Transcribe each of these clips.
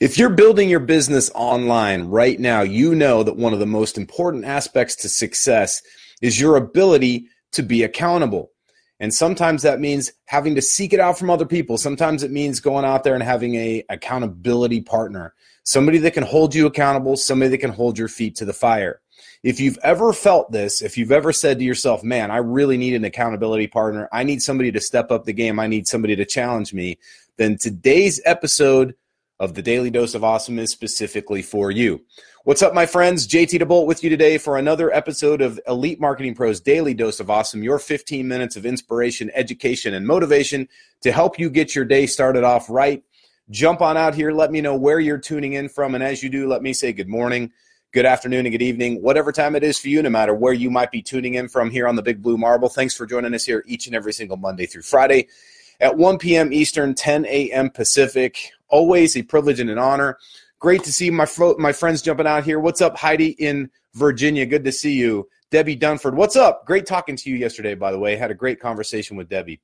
If you're building your business online right now, you know that one of the most important aspects to success is your ability to be accountable. And sometimes that means having to seek it out from other people. Sometimes it means going out there and having a accountability partner, somebody that can hold you accountable, somebody that can hold your feet to the fire. If you've ever felt this, if you've ever said to yourself, man, I really need an accountability partner, I need somebody to step up the game, I need somebody to challenge me, then today's episode of the Daily Dose of Awesome is specifically for you. What's up, my friends? JT DeBolt with you today for another episode of Elite Marketing Pros Daily Dose of Awesome, your 15 minutes of inspiration, education, and motivation to help you get your day started off right. Jump on out here. Let me know where you're tuning in from. And as you do, let me say good morning, good afternoon, and good evening, whatever time it is for you, no matter where you might be tuning in from here on the Big Blue Marble. Thanks for joining us here each and every single Monday through Friday at 1 p.m. Eastern, 10 a.m. Pacific. Always a privilege and an honor. Great to see my my friends jumping out here. What's up, Heidi in Virginia? Good to see you. Debbie Dunford, what's up? Great talking to you yesterday, by the way. Had a great conversation with Debbie.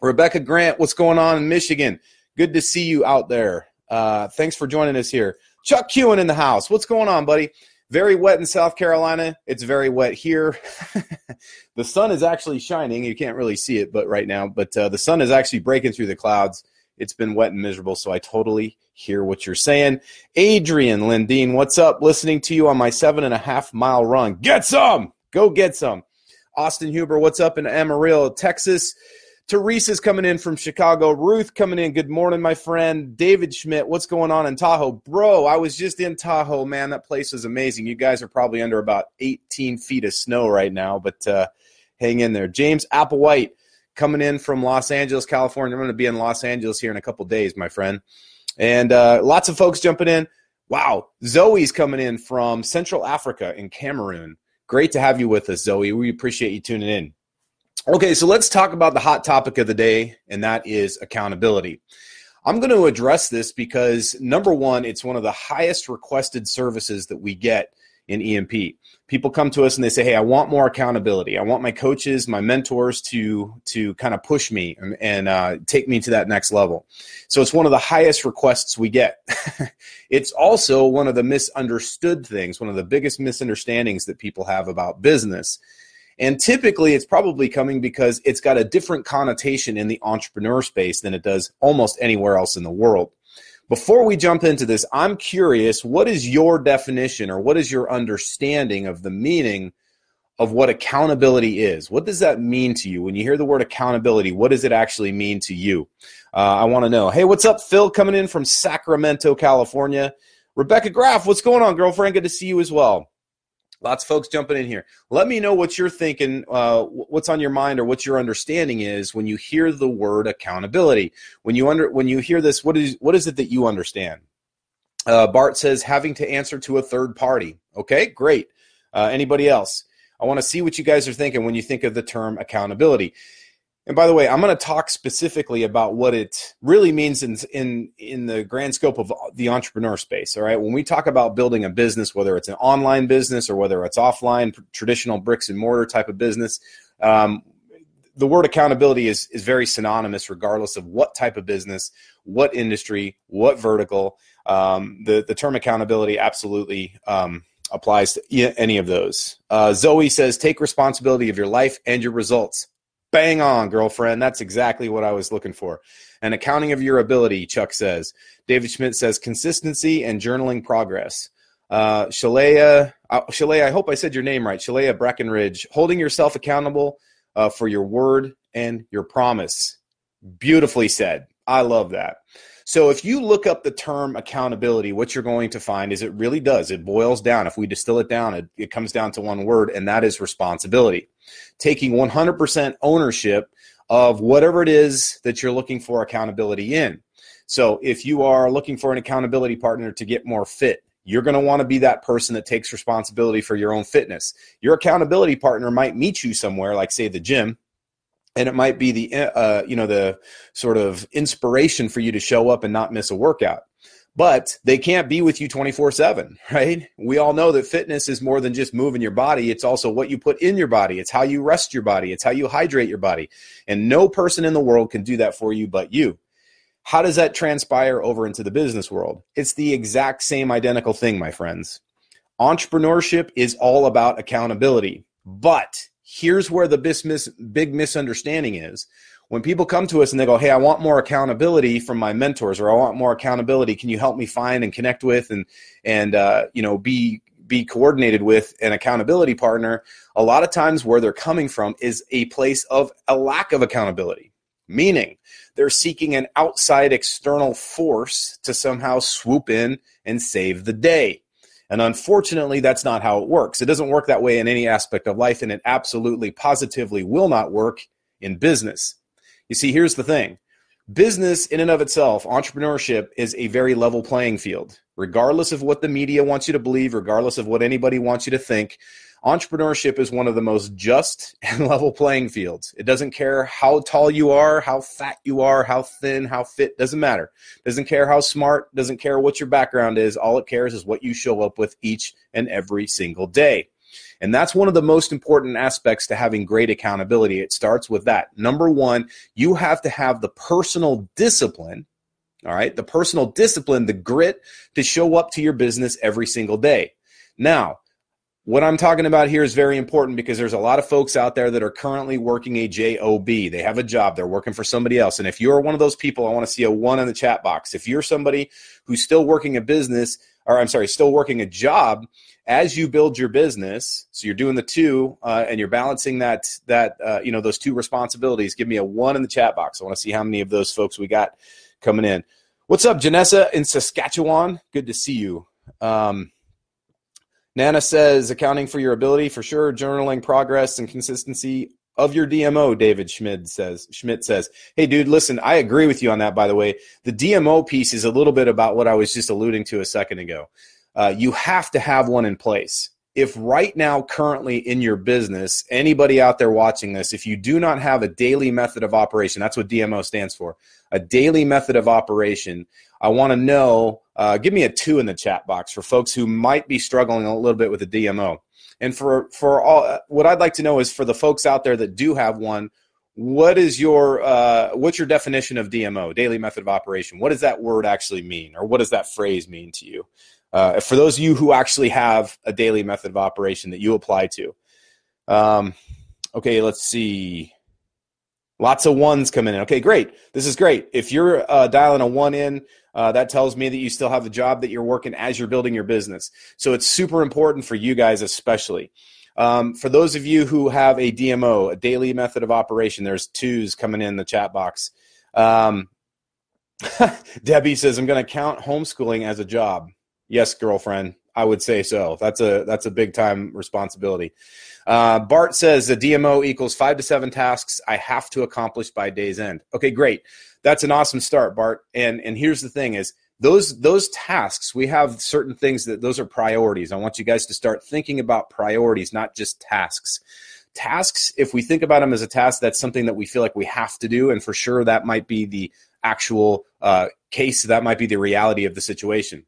Rebecca Grant, what's going on in Michigan? Good to see you out there. Uh, thanks for joining us here. Chuck Kewen in the house. What's going on, buddy? Very wet in South Carolina. It's very wet here. the sun is actually shining. You can't really see it, but right now, but uh, the sun is actually breaking through the clouds. It's been wet and miserable, so I totally hear what you're saying. Adrian Lindeen, what's up? Listening to you on my seven and a half mile run. Get some. Go get some. Austin Huber, what's up in Amarillo, Texas? Teresa's coming in from Chicago. Ruth coming in. Good morning, my friend. David Schmidt, what's going on in Tahoe? Bro, I was just in Tahoe, man. That place is amazing. You guys are probably under about 18 feet of snow right now, but uh, hang in there. James Applewhite coming in from Los Angeles, California. I'm going to be in Los Angeles here in a couple days, my friend. And uh, lots of folks jumping in. Wow. Zoe's coming in from Central Africa in Cameroon. Great to have you with us, Zoe. We appreciate you tuning in. Okay, so let's talk about the hot topic of the day, and that is accountability. I'm going to address this because number one, it's one of the highest requested services that we get in EMP. People come to us and they say, "Hey, I want more accountability. I want my coaches, my mentors to to kind of push me and, and uh, take me to that next level." So it's one of the highest requests we get. it's also one of the misunderstood things, one of the biggest misunderstandings that people have about business and typically, it's probably coming because it's got a different connotation in the entrepreneur space than it does almost anywhere else in the world. Before we jump into this, I'm curious what is your definition or what is your understanding of the meaning of what accountability is? What does that mean to you? When you hear the word accountability, what does it actually mean to you? Uh, I want to know. Hey, what's up, Phil, coming in from Sacramento, California? Rebecca Graff, what's going on, girlfriend? Good to see you as well. Lots of folks jumping in here. Let me know what you're thinking, uh, what's on your mind, or what your understanding is when you hear the word accountability. When you under when you hear this, what is what is it that you understand? Uh, Bart says having to answer to a third party. Okay, great. Uh, anybody else? I want to see what you guys are thinking when you think of the term accountability. And by the way, I'm going to talk specifically about what it really means in, in, in the grand scope of the entrepreneur space. All right. When we talk about building a business, whether it's an online business or whether it's offline, traditional bricks and mortar type of business, um, the word accountability is, is very synonymous regardless of what type of business, what industry, what vertical. Um, the, the term accountability absolutely um, applies to any of those. Uh, Zoe says, take responsibility of your life and your results. Bang on, girlfriend. That's exactly what I was looking for. An accounting of your ability, Chuck says. David Schmidt says consistency and journaling progress. Uh, Shalea, uh, Shalea, I hope I said your name right. Shalea Breckenridge, holding yourself accountable uh, for your word and your promise. Beautifully said. I love that. So if you look up the term accountability, what you're going to find is it really does. It boils down. If we distill it down, it, it comes down to one word, and that is responsibility. Taking 100% ownership of whatever it is that you're looking for accountability in. So if you are looking for an accountability partner to get more fit, you're going to want to be that person that takes responsibility for your own fitness. Your accountability partner might meet you somewhere, like say the gym, and it might be the uh, you know the sort of inspiration for you to show up and not miss a workout. But they can't be with you 24 7 right? We all know that fitness is more than just moving your body. It's also what you put in your body. It's how you rest your body. It's how you hydrate your body. And no person in the world can do that for you but you. How does that transpire over into the business world? It's the exact same identical thing, my friends. Entrepreneurship is all about accountability. But here's where the big misunderstanding is. When people come to us and they go, Hey, I want more accountability from my mentors, or I want more accountability. Can you help me find and connect with and, and, uh, you know, be, be coordinated with an accountability partner? A lot of times where they're coming from is a place of a lack of accountability, meaning they're seeking an outside external force to somehow swoop in and save the day. And unfortunately, that's not how it works. It doesn't work that way in any aspect of life, and it absolutely, positively will not work in business. You see, here's the thing business, in and of itself, entrepreneurship is a very level playing field. Regardless of what the media wants you to believe, regardless of what anybody wants you to think, entrepreneurship is one of the most just and level playing fields. It doesn't care how tall you are, how fat you are, how thin, how fit, doesn't matter. Doesn't care how smart, doesn't care what your background is. All it cares is what you show up with each and every single day. And that's one of the most important aspects to having great accountability. It starts with that. Number one, you have to have the personal discipline, all right, the personal discipline, the grit to show up to your business every single day. Now, what I'm talking about here is very important because there's a lot of folks out there that are currently working a job. They have a job, they're working for somebody else. And if you're one of those people, I want to see a one in the chat box. If you're somebody who's still working a business, or I'm sorry, still working a job, as you build your business, so you're doing the two, uh, and you're balancing that that uh, you know those two responsibilities. Give me a one in the chat box. I want to see how many of those folks we got coming in. What's up, Janessa in Saskatchewan? Good to see you. Um, Nana says accounting for your ability for sure, journaling progress and consistency of your DMO, David Schmidt says. Schmidt says, "Hey, dude, listen, I agree with you on that. By the way, the DMO piece is a little bit about what I was just alluding to a second ago. Uh, you have to have one in place. If right now, currently in your business, anybody out there watching this, if you do not have a daily method of operation, that's what DMO stands for, a daily method of operation. I want to know uh, give me a two in the chat box for folks who might be struggling a little bit with a DMO. And for for all, what I'd like to know is for the folks out there that do have one, what is your uh, what's your definition of DMO, daily method of operation? What does that word actually mean, or what does that phrase mean to you? Uh, for those of you who actually have a daily method of operation that you apply to. Um, okay, let's see. Lots of ones coming in. Okay, great. This is great. If you're uh, dialing a one in, uh, that tells me that you still have the job that you're working as you're building your business. So it's super important for you guys, especially. Um, for those of you who have a DMO, a daily method of operation, there's twos coming in the chat box. Um, Debbie says, I'm going to count homeschooling as a job. Yes, girlfriend. I would say so. That's a that's a big time responsibility. Uh, Bart says the DMO equals five to seven tasks I have to accomplish by day's end. Okay, great. That's an awesome start, Bart. And and here's the thing: is those those tasks we have certain things that those are priorities. I want you guys to start thinking about priorities, not just tasks. Tasks, if we think about them as a task, that's something that we feel like we have to do, and for sure that might be the actual uh, case. That might be the reality of the situation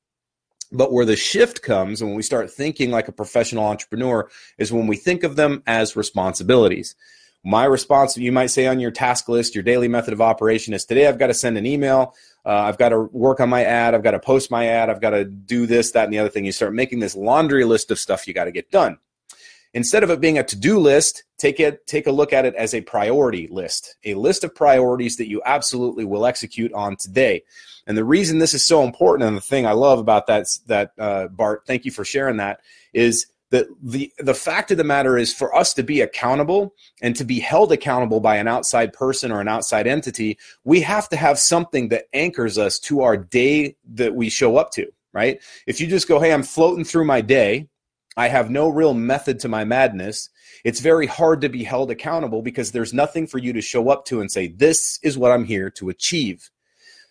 but where the shift comes and when we start thinking like a professional entrepreneur is when we think of them as responsibilities. My response, you might say on your task list, your daily method of operation is today I've got to send an email. Uh, I've got to work on my ad. I've got to post my ad. I've got to do this, that, and the other thing. You start making this laundry list of stuff you got to get done. Instead of it being a to-do list, take it take a look at it as a priority list, a list of priorities that you absolutely will execute on today. And the reason this is so important, and the thing I love about that that uh, Bart, thank you for sharing that, is that the the fact of the matter is for us to be accountable and to be held accountable by an outside person or an outside entity, we have to have something that anchors us to our day that we show up to. Right? If you just go, hey, I'm floating through my day I have no real method to my madness. It's very hard to be held accountable because there's nothing for you to show up to and say, This is what I'm here to achieve.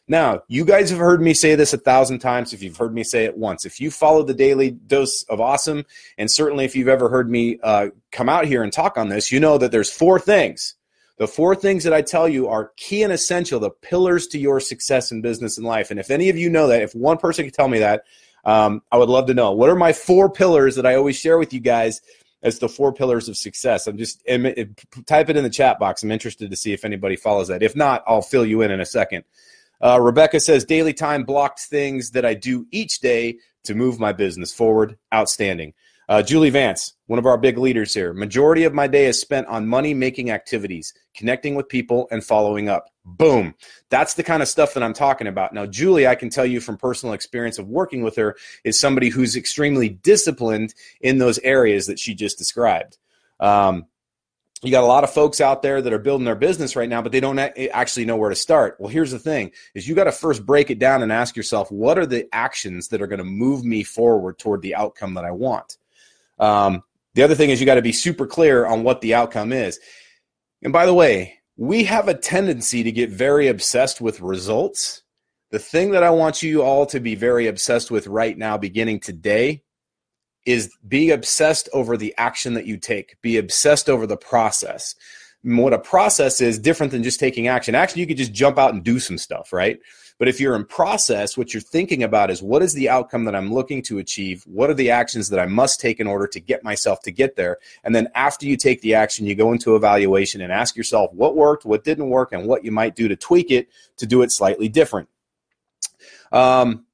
Now, you guys have heard me say this a thousand times if you've heard me say it once. If you follow the daily dose of awesome, and certainly if you've ever heard me uh, come out here and talk on this, you know that there's four things. The four things that I tell you are key and essential, the pillars to your success in business and life. And if any of you know that, if one person can tell me that, um, I would love to know what are my four pillars that I always share with you guys as the four pillars of success. I'm just type it in the chat box. I'm interested to see if anybody follows that. If not, I'll fill you in in a second. Uh, Rebecca says daily time blocked things that I do each day to move my business forward. Outstanding. Uh, Julie Vance, one of our big leaders here. Majority of my day is spent on money making activities, connecting with people, and following up. Boom. That's the kind of stuff that I'm talking about. Now, Julie, I can tell you from personal experience of working with her, is somebody who's extremely disciplined in those areas that she just described. Um, you got a lot of folks out there that are building their business right now but they don't actually know where to start well here's the thing is you got to first break it down and ask yourself what are the actions that are going to move me forward toward the outcome that i want um, the other thing is you got to be super clear on what the outcome is and by the way we have a tendency to get very obsessed with results the thing that i want you all to be very obsessed with right now beginning today is be obsessed over the action that you take. Be obsessed over the process. What a process is different than just taking action. Action, you could just jump out and do some stuff, right? But if you're in process, what you're thinking about is what is the outcome that I'm looking to achieve? What are the actions that I must take in order to get myself to get there? And then after you take the action, you go into evaluation and ask yourself what worked, what didn't work, and what you might do to tweak it to do it slightly different. Um,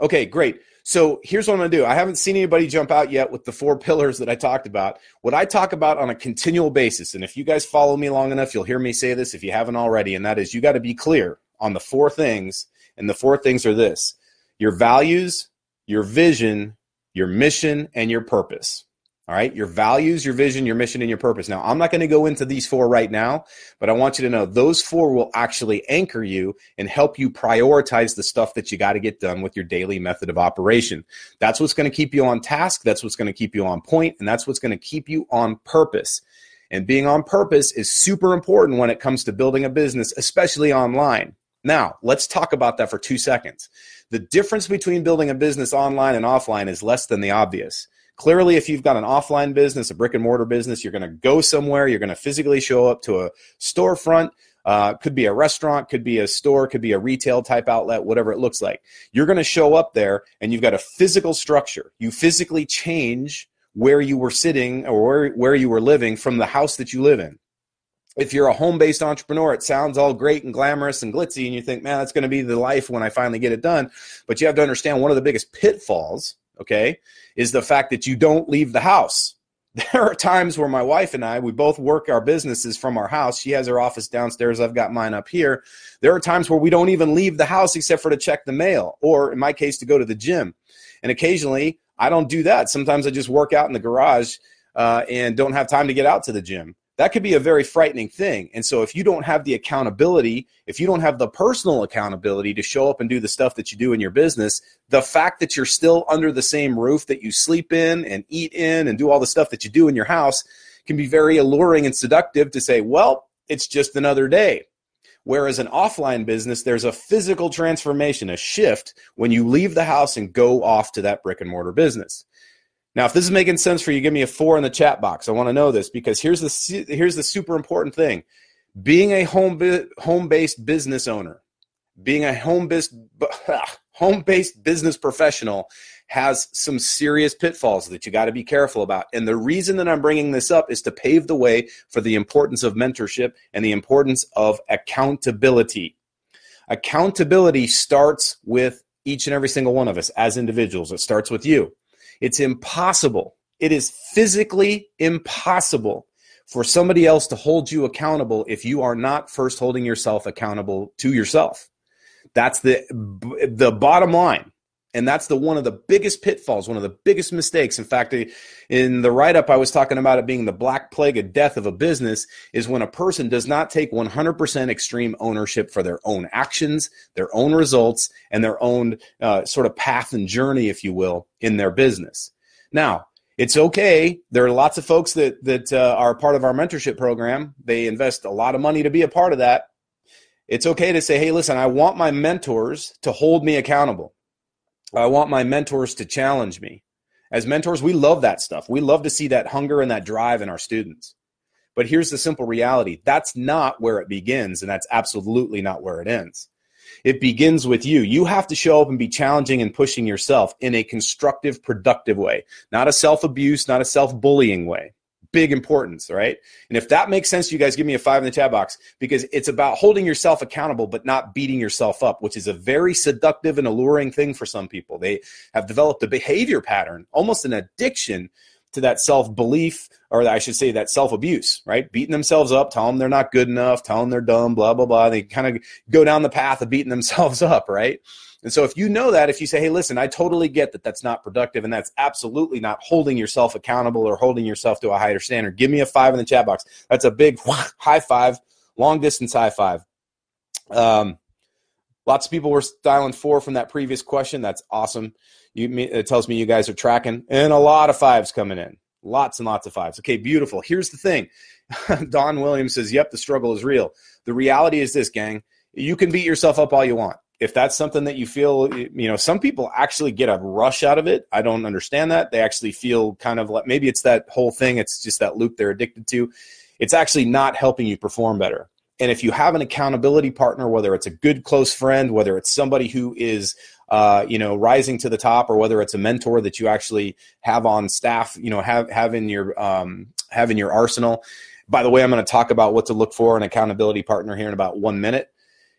okay, great. So here's what I'm going to do. I haven't seen anybody jump out yet with the four pillars that I talked about. What I talk about on a continual basis, and if you guys follow me long enough, you'll hear me say this if you haven't already, and that is you got to be clear on the four things. And the four things are this your values, your vision, your mission, and your purpose. All right, your values, your vision, your mission, and your purpose. Now, I'm not going to go into these four right now, but I want you to know those four will actually anchor you and help you prioritize the stuff that you got to get done with your daily method of operation. That's what's going to keep you on task. That's what's going to keep you on point, and that's what's going to keep you on purpose. And being on purpose is super important when it comes to building a business, especially online. Now, let's talk about that for two seconds. The difference between building a business online and offline is less than the obvious. Clearly, if you've got an offline business, a brick and mortar business, you're going to go somewhere, you're going to physically show up to a storefront. Uh, could be a restaurant, could be a store, could be a retail type outlet, whatever it looks like. You're going to show up there and you've got a physical structure. You physically change where you were sitting or where, where you were living from the house that you live in. If you're a home based entrepreneur, it sounds all great and glamorous and glitzy, and you think, man, that's going to be the life when I finally get it done. But you have to understand one of the biggest pitfalls okay, is the fact that you don't leave the house. There are times where my wife and I, we both work our businesses from our house. She has her office downstairs. I've got mine up here. There are times where we don't even leave the house except for to check the mail, or in my case, to go to the gym. And occasionally, I don't do that. Sometimes I just work out in the garage uh, and don't have time to get out to the gym that could be a very frightening thing. And so if you don't have the accountability, if you don't have the personal accountability to show up and do the stuff that you do in your business, the fact that you're still under the same roof that you sleep in and eat in and do all the stuff that you do in your house can be very alluring and seductive to say, well, it's just another day. Whereas an offline business, there's a physical transformation, a shift when you leave the house and go off to that brick and mortar business. Now, if this is making sense for you, give me a four in the chat box. I want to know this because here's the here's the super important thing: being a home home based business owner, being a home based home based business professional has some serious pitfalls that you got to be careful about. And the reason that I'm bringing this up is to pave the way for the importance of mentorship and the importance of accountability. Accountability starts with each and every single one of us as individuals. It starts with you. It's impossible. It is physically impossible for somebody else to hold you accountable if you are not first holding yourself accountable to yourself. That's the the bottom line. And that's the one of the biggest pitfalls, one of the biggest mistakes. In fact, in the write up, I was talking about it being the black plague of death of a business is when a person does not take 100% extreme ownership for their own actions, their own results, and their own uh, sort of path and journey, if you will, in their business. Now, it's okay. There are lots of folks that that uh, are part of our mentorship program. They invest a lot of money to be a part of that. It's okay to say, "Hey, listen, I want my mentors to hold me accountable." I want my mentors to challenge me. As mentors, we love that stuff. We love to see that hunger and that drive in our students. But here's the simple reality that's not where it begins, and that's absolutely not where it ends. It begins with you. You have to show up and be challenging and pushing yourself in a constructive, productive way, not a self abuse, not a self bullying way. Big importance, right? And if that makes sense, you guys give me a five in the chat box because it's about holding yourself accountable, but not beating yourself up, which is a very seductive and alluring thing for some people. They have developed a behavior pattern, almost an addiction to that self belief, or I should say that self abuse, right? Beating themselves up, telling them they're not good enough, telling them they're dumb, blah, blah, blah. They kind of go down the path of beating themselves up, right? And so if you know that, if you say, hey, listen, I totally get that that's not productive and that's absolutely not holding yourself accountable or holding yourself to a higher standard, give me a five in the chat box. That's a big high five, long distance high five. Um, lots of people were styling four from that previous question. That's awesome. You, it tells me you guys are tracking, and a lot of fives coming in. Lots and lots of fives. Okay, beautiful. Here's the thing. Don Williams says, "Yep, the struggle is real." The reality is this, gang. You can beat yourself up all you want if that's something that you feel, you know, some people actually get a rush out of it. I don't understand that. They actually feel kind of like maybe it's that whole thing, it's just that loop they're addicted to. It's actually not helping you perform better. And if you have an accountability partner, whether it's a good close friend, whether it's somebody who is, uh, you know, rising to the top, or whether it's a mentor that you actually have on staff, you know, have have in your um, have in your arsenal. By the way, I'm going to talk about what to look for an accountability partner here in about one minute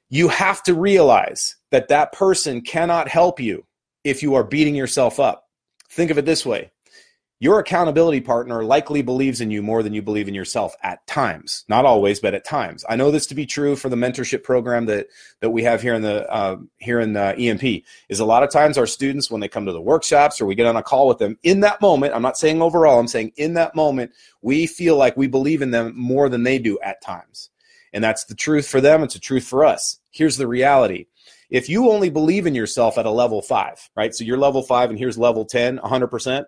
you have to realize that that person cannot help you if you are beating yourself up. Think of it this way your accountability partner likely believes in you more than you believe in yourself at times not always but at times i know this to be true for the mentorship program that that we have here in the uh, here in the emp is a lot of times our students when they come to the workshops or we get on a call with them in that moment i'm not saying overall i'm saying in that moment we feel like we believe in them more than they do at times and that's the truth for them. It's the truth for us. Here's the reality. If you only believe in yourself at a level five, right? So you're level five and here's level 10, 100%,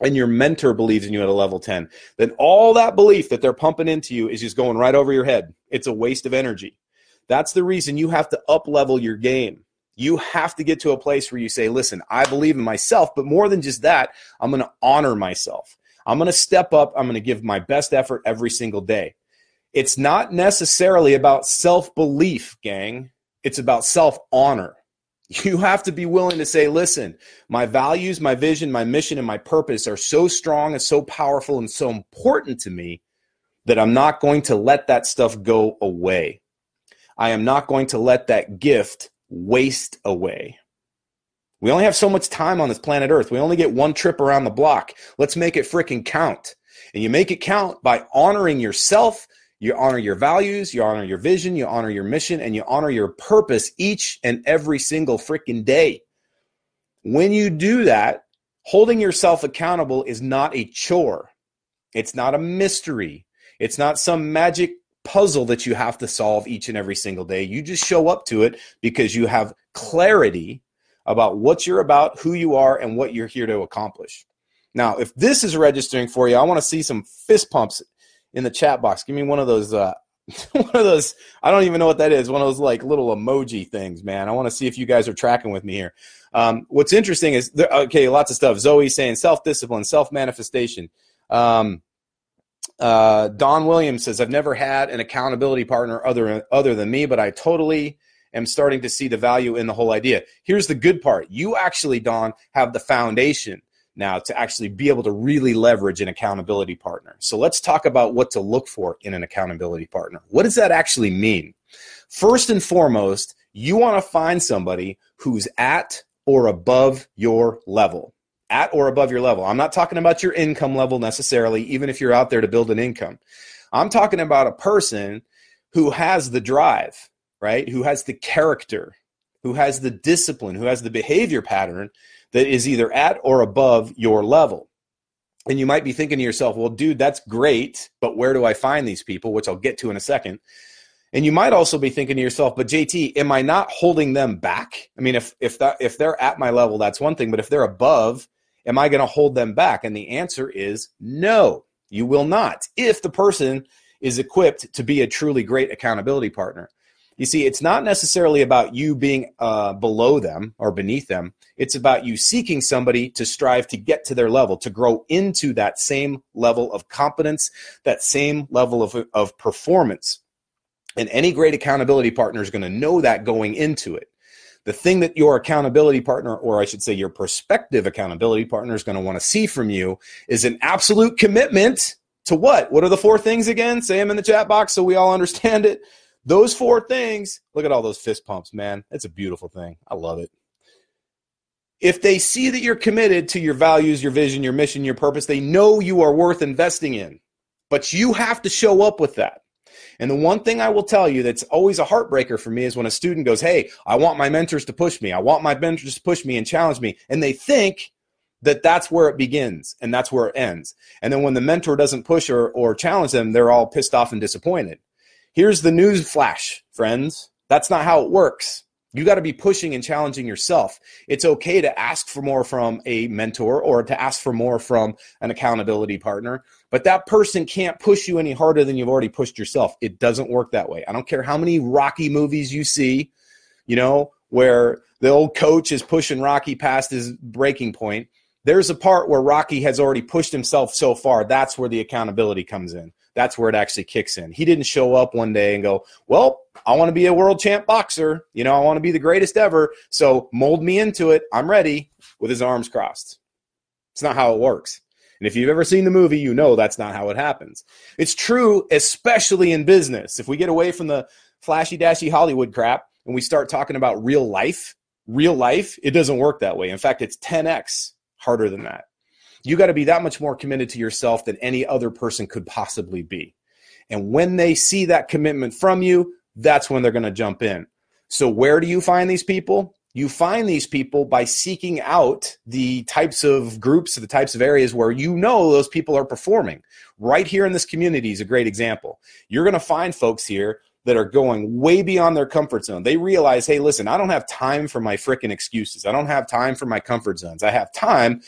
and your mentor believes in you at a level 10, then all that belief that they're pumping into you is just going right over your head. It's a waste of energy. That's the reason you have to up level your game. You have to get to a place where you say, listen, I believe in myself, but more than just that, I'm going to honor myself. I'm going to step up. I'm going to give my best effort every single day. It's not necessarily about self belief, gang. It's about self honor. You have to be willing to say, listen, my values, my vision, my mission, and my purpose are so strong and so powerful and so important to me that I'm not going to let that stuff go away. I am not going to let that gift waste away. We only have so much time on this planet Earth. We only get one trip around the block. Let's make it freaking count. And you make it count by honoring yourself you honor your values, you honor your vision, you honor your mission, and you honor your purpose each and every single freaking day. When you do that, holding yourself accountable is not a chore. It's not a mystery. It's not some magic puzzle that you have to solve each and every single day. You just show up to it because you have clarity about what you're about, who you are, and what you're here to accomplish. Now, if this is registering for you, I want to see some fist pumps in the chat box. Give me one of those. Uh, one of those. I don't even know what that is. One of those like little emoji things, man. I want to see if you guys are tracking with me here. Um, what's interesting is there, okay, lots of stuff. Zoe saying self discipline, self manifestation. Um, uh, Don Williams says I've never had an accountability partner other other than me, but I totally am starting to see the value in the whole idea. Here's the good part: you actually, Don, have the foundation now to actually be able to really leverage an accountability partner. So let's talk about what to look for in an accountability partner. What does that actually mean? First and foremost, you want to find somebody who's at or above your level. At or above your level. I'm not talking about your income level necessarily, even if you're out there to build an income. I'm talking about a person who has the drive, right? Who has the character, who has the discipline, who has the behavior pattern that is either at or above your level. And you might be thinking to yourself, well, dude, that's great, but where do I find these people? Which I'll get to in a second. And you might also be thinking to yourself, but JT, am I not holding them back? I mean, if if that if they're at my level, that's one thing, but if they're above, am I going to hold them back? And the answer is no, you will not. If the person is equipped to be a truly great accountability partner. You see, it's not necessarily about you being uh, below them or beneath them. It's about you seeking somebody to strive to get to their level, to grow into that same level of competence, that same level of, of performance. And any great accountability partner is going to know that going into it. The thing that your accountability partner, or I should say your prospective accountability partner, is going to want to see from you is an absolute commitment To what? What are the four things again? Say them in the chat box so we all understand it. Those four things, look at all those fist pumps, man. It's a beautiful thing. I love it. If they see that you're committed to your values, your vision, your mission, your purpose, they know you are worth investing in. But you have to show up with that. And the one thing I will tell you that's always a heartbreaker for me is when a student goes, Hey, I want my mentors to push me. I want my mentors to push me and challenge me. And they think that that's where it begins and that's where it ends. And then when the mentor doesn't push or, or challenge them, they're all pissed off and disappointed. Here's the news flash, friends. That's not how it works. You got to be pushing and challenging yourself. It's okay to ask for more from a mentor or to ask for more from an accountability partner, but that person can't push you any harder than you've already pushed yourself. It doesn't work that way. I don't care how many Rocky movies you see, you know, where the old coach is pushing Rocky past his breaking point there's a part where Rocky has already pushed himself so far. That's where the accountability comes in. That's where it actually kicks in. He didn't show up one day and go, Well, I want to be a world champ boxer. You know, I want to be the greatest ever. So mold me into it. I'm ready with his arms crossed. It's not how it works. And if you've ever seen the movie, you know that's not how it happens. It's true, especially in business. If we get away from the flashy dashy Hollywood crap and we start talking about real life, real life, it doesn't work that way. In fact, it's 10x harder than that. You got to be that much more committed to yourself than any other person could possibly be. And when they see that commitment from you, that's when they're going to jump in. So, where do you find these people? You find these people by seeking out the types of groups, the types of areas where you know those people are performing. Right here in this community is a great example. You're going to find folks here that are going way beyond their comfort zone. They realize, hey, listen, I don't have time for my freaking excuses. I don't have time for my comfort zones. I have time.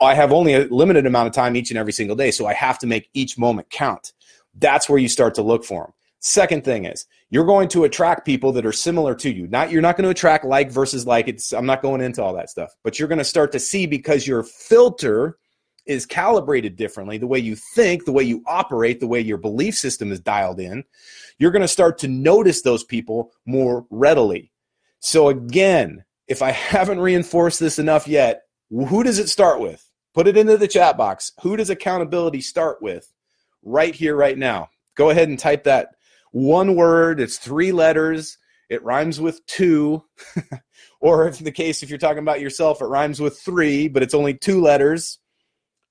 I have only a limited amount of time each and every single day. So I have to make each moment count. That's where you start to look for them. Second thing is you're going to attract people that are similar to you. Not you're not going to attract like versus like. It's I'm not going into all that stuff, but you're going to start to see because your filter is calibrated differently, the way you think, the way you operate, the way your belief system is dialed in, you're going to start to notice those people more readily. So, again, if I haven't reinforced this enough yet, who does it start with? Put it into the chat box. Who does accountability start with? Right here, right now. Go ahead and type that one word. It's three letters. It rhymes with two. or in the case, if you're talking about yourself, it rhymes with three, but it's only two letters.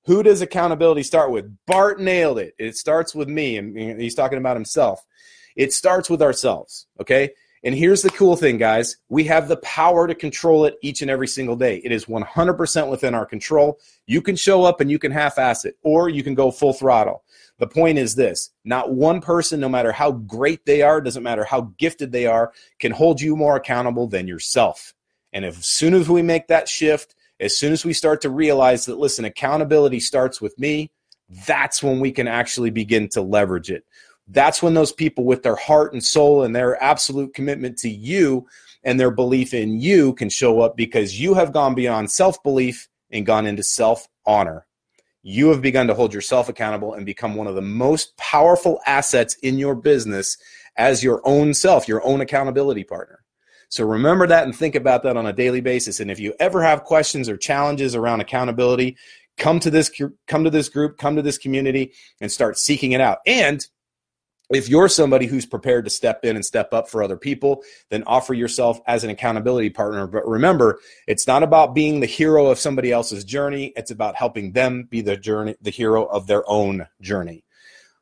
Who does accountability start with? Bart nailed it. It starts with me, and he's talking about himself. It starts with ourselves, okay? And here's the cool thing, guys. We have the power to control it each and every single day. It is 100% within our control. You can show up and you can half ass it, or you can go full throttle. The point is this not one person, no matter how great they are, doesn't matter how gifted they are, can hold you more accountable than yourself. And as soon as we make that shift, as soon as we start to realize that, listen, accountability starts with me, that's when we can actually begin to leverage it. That's when those people, with their heart and soul and their absolute commitment to you and their belief in you, can show up because you have gone beyond self belief and gone into self honor. You have begun to hold yourself accountable and become one of the most powerful assets in your business as your own self, your own accountability partner. So remember that and think about that on a daily basis. And if you ever have questions or challenges around accountability, come to this come to this group, come to this community and start seeking it out. And if you're somebody who's prepared to step in and step up for other people, then offer yourself as an accountability partner. But remember, it's not about being the hero of somebody else's journey. It's about helping them be the journey, the hero of their own journey.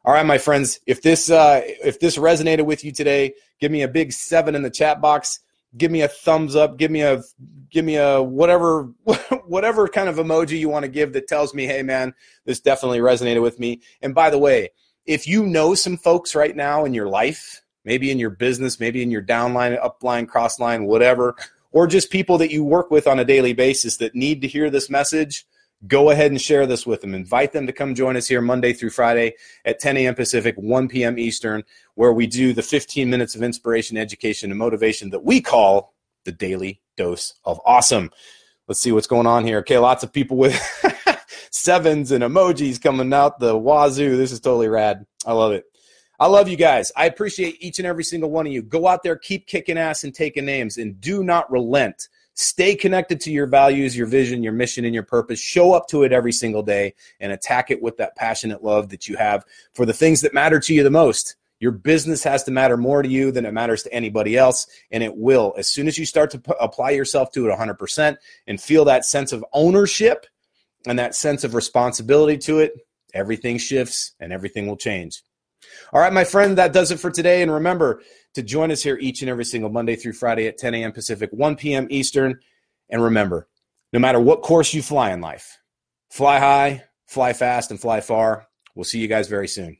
All right, my friends, if this uh, if this resonated with you today, give me a big seven in the chat box give me a thumbs up, give me a give me a whatever whatever kind of emoji you want to give that tells me, hey man, this definitely resonated with me. And by the way, if you know some folks right now in your life, maybe in your business, maybe in your downline, upline, crossline, whatever, or just people that you work with on a daily basis that need to hear this message, go ahead and share this with them. Invite them to come join us here Monday through Friday at 10 a.m. Pacific, 1 p.m. Eastern, where we do the 15 minutes of inspiration, education, and motivation that we call the Daily Dose of Awesome. Let's see what's going on here. Okay, lots of people with sevens and emojis coming out the wazoo. This is totally rad. I love it. I love you guys. I appreciate each and every single one of you. Go out there, keep kicking ass and taking names, and do not relent Stay connected to your values, your vision, your mission, and your purpose. Show up to it every single day and attack it with that passionate love that you have for the things that matter to you the most. Your business has to matter more to you than it matters to anybody else, and it will. As soon as you start to p- apply yourself to it 100% and feel that sense of ownership and that sense of responsibility to it, everything shifts and everything will change. All right, my friend, that does it for today. And remember to join us here each and every single Monday through Friday at 10 a.m. Pacific, 1 p.m. Eastern. And remember, no matter what course you fly in life, fly high, fly fast, and fly far. We'll see you guys very soon.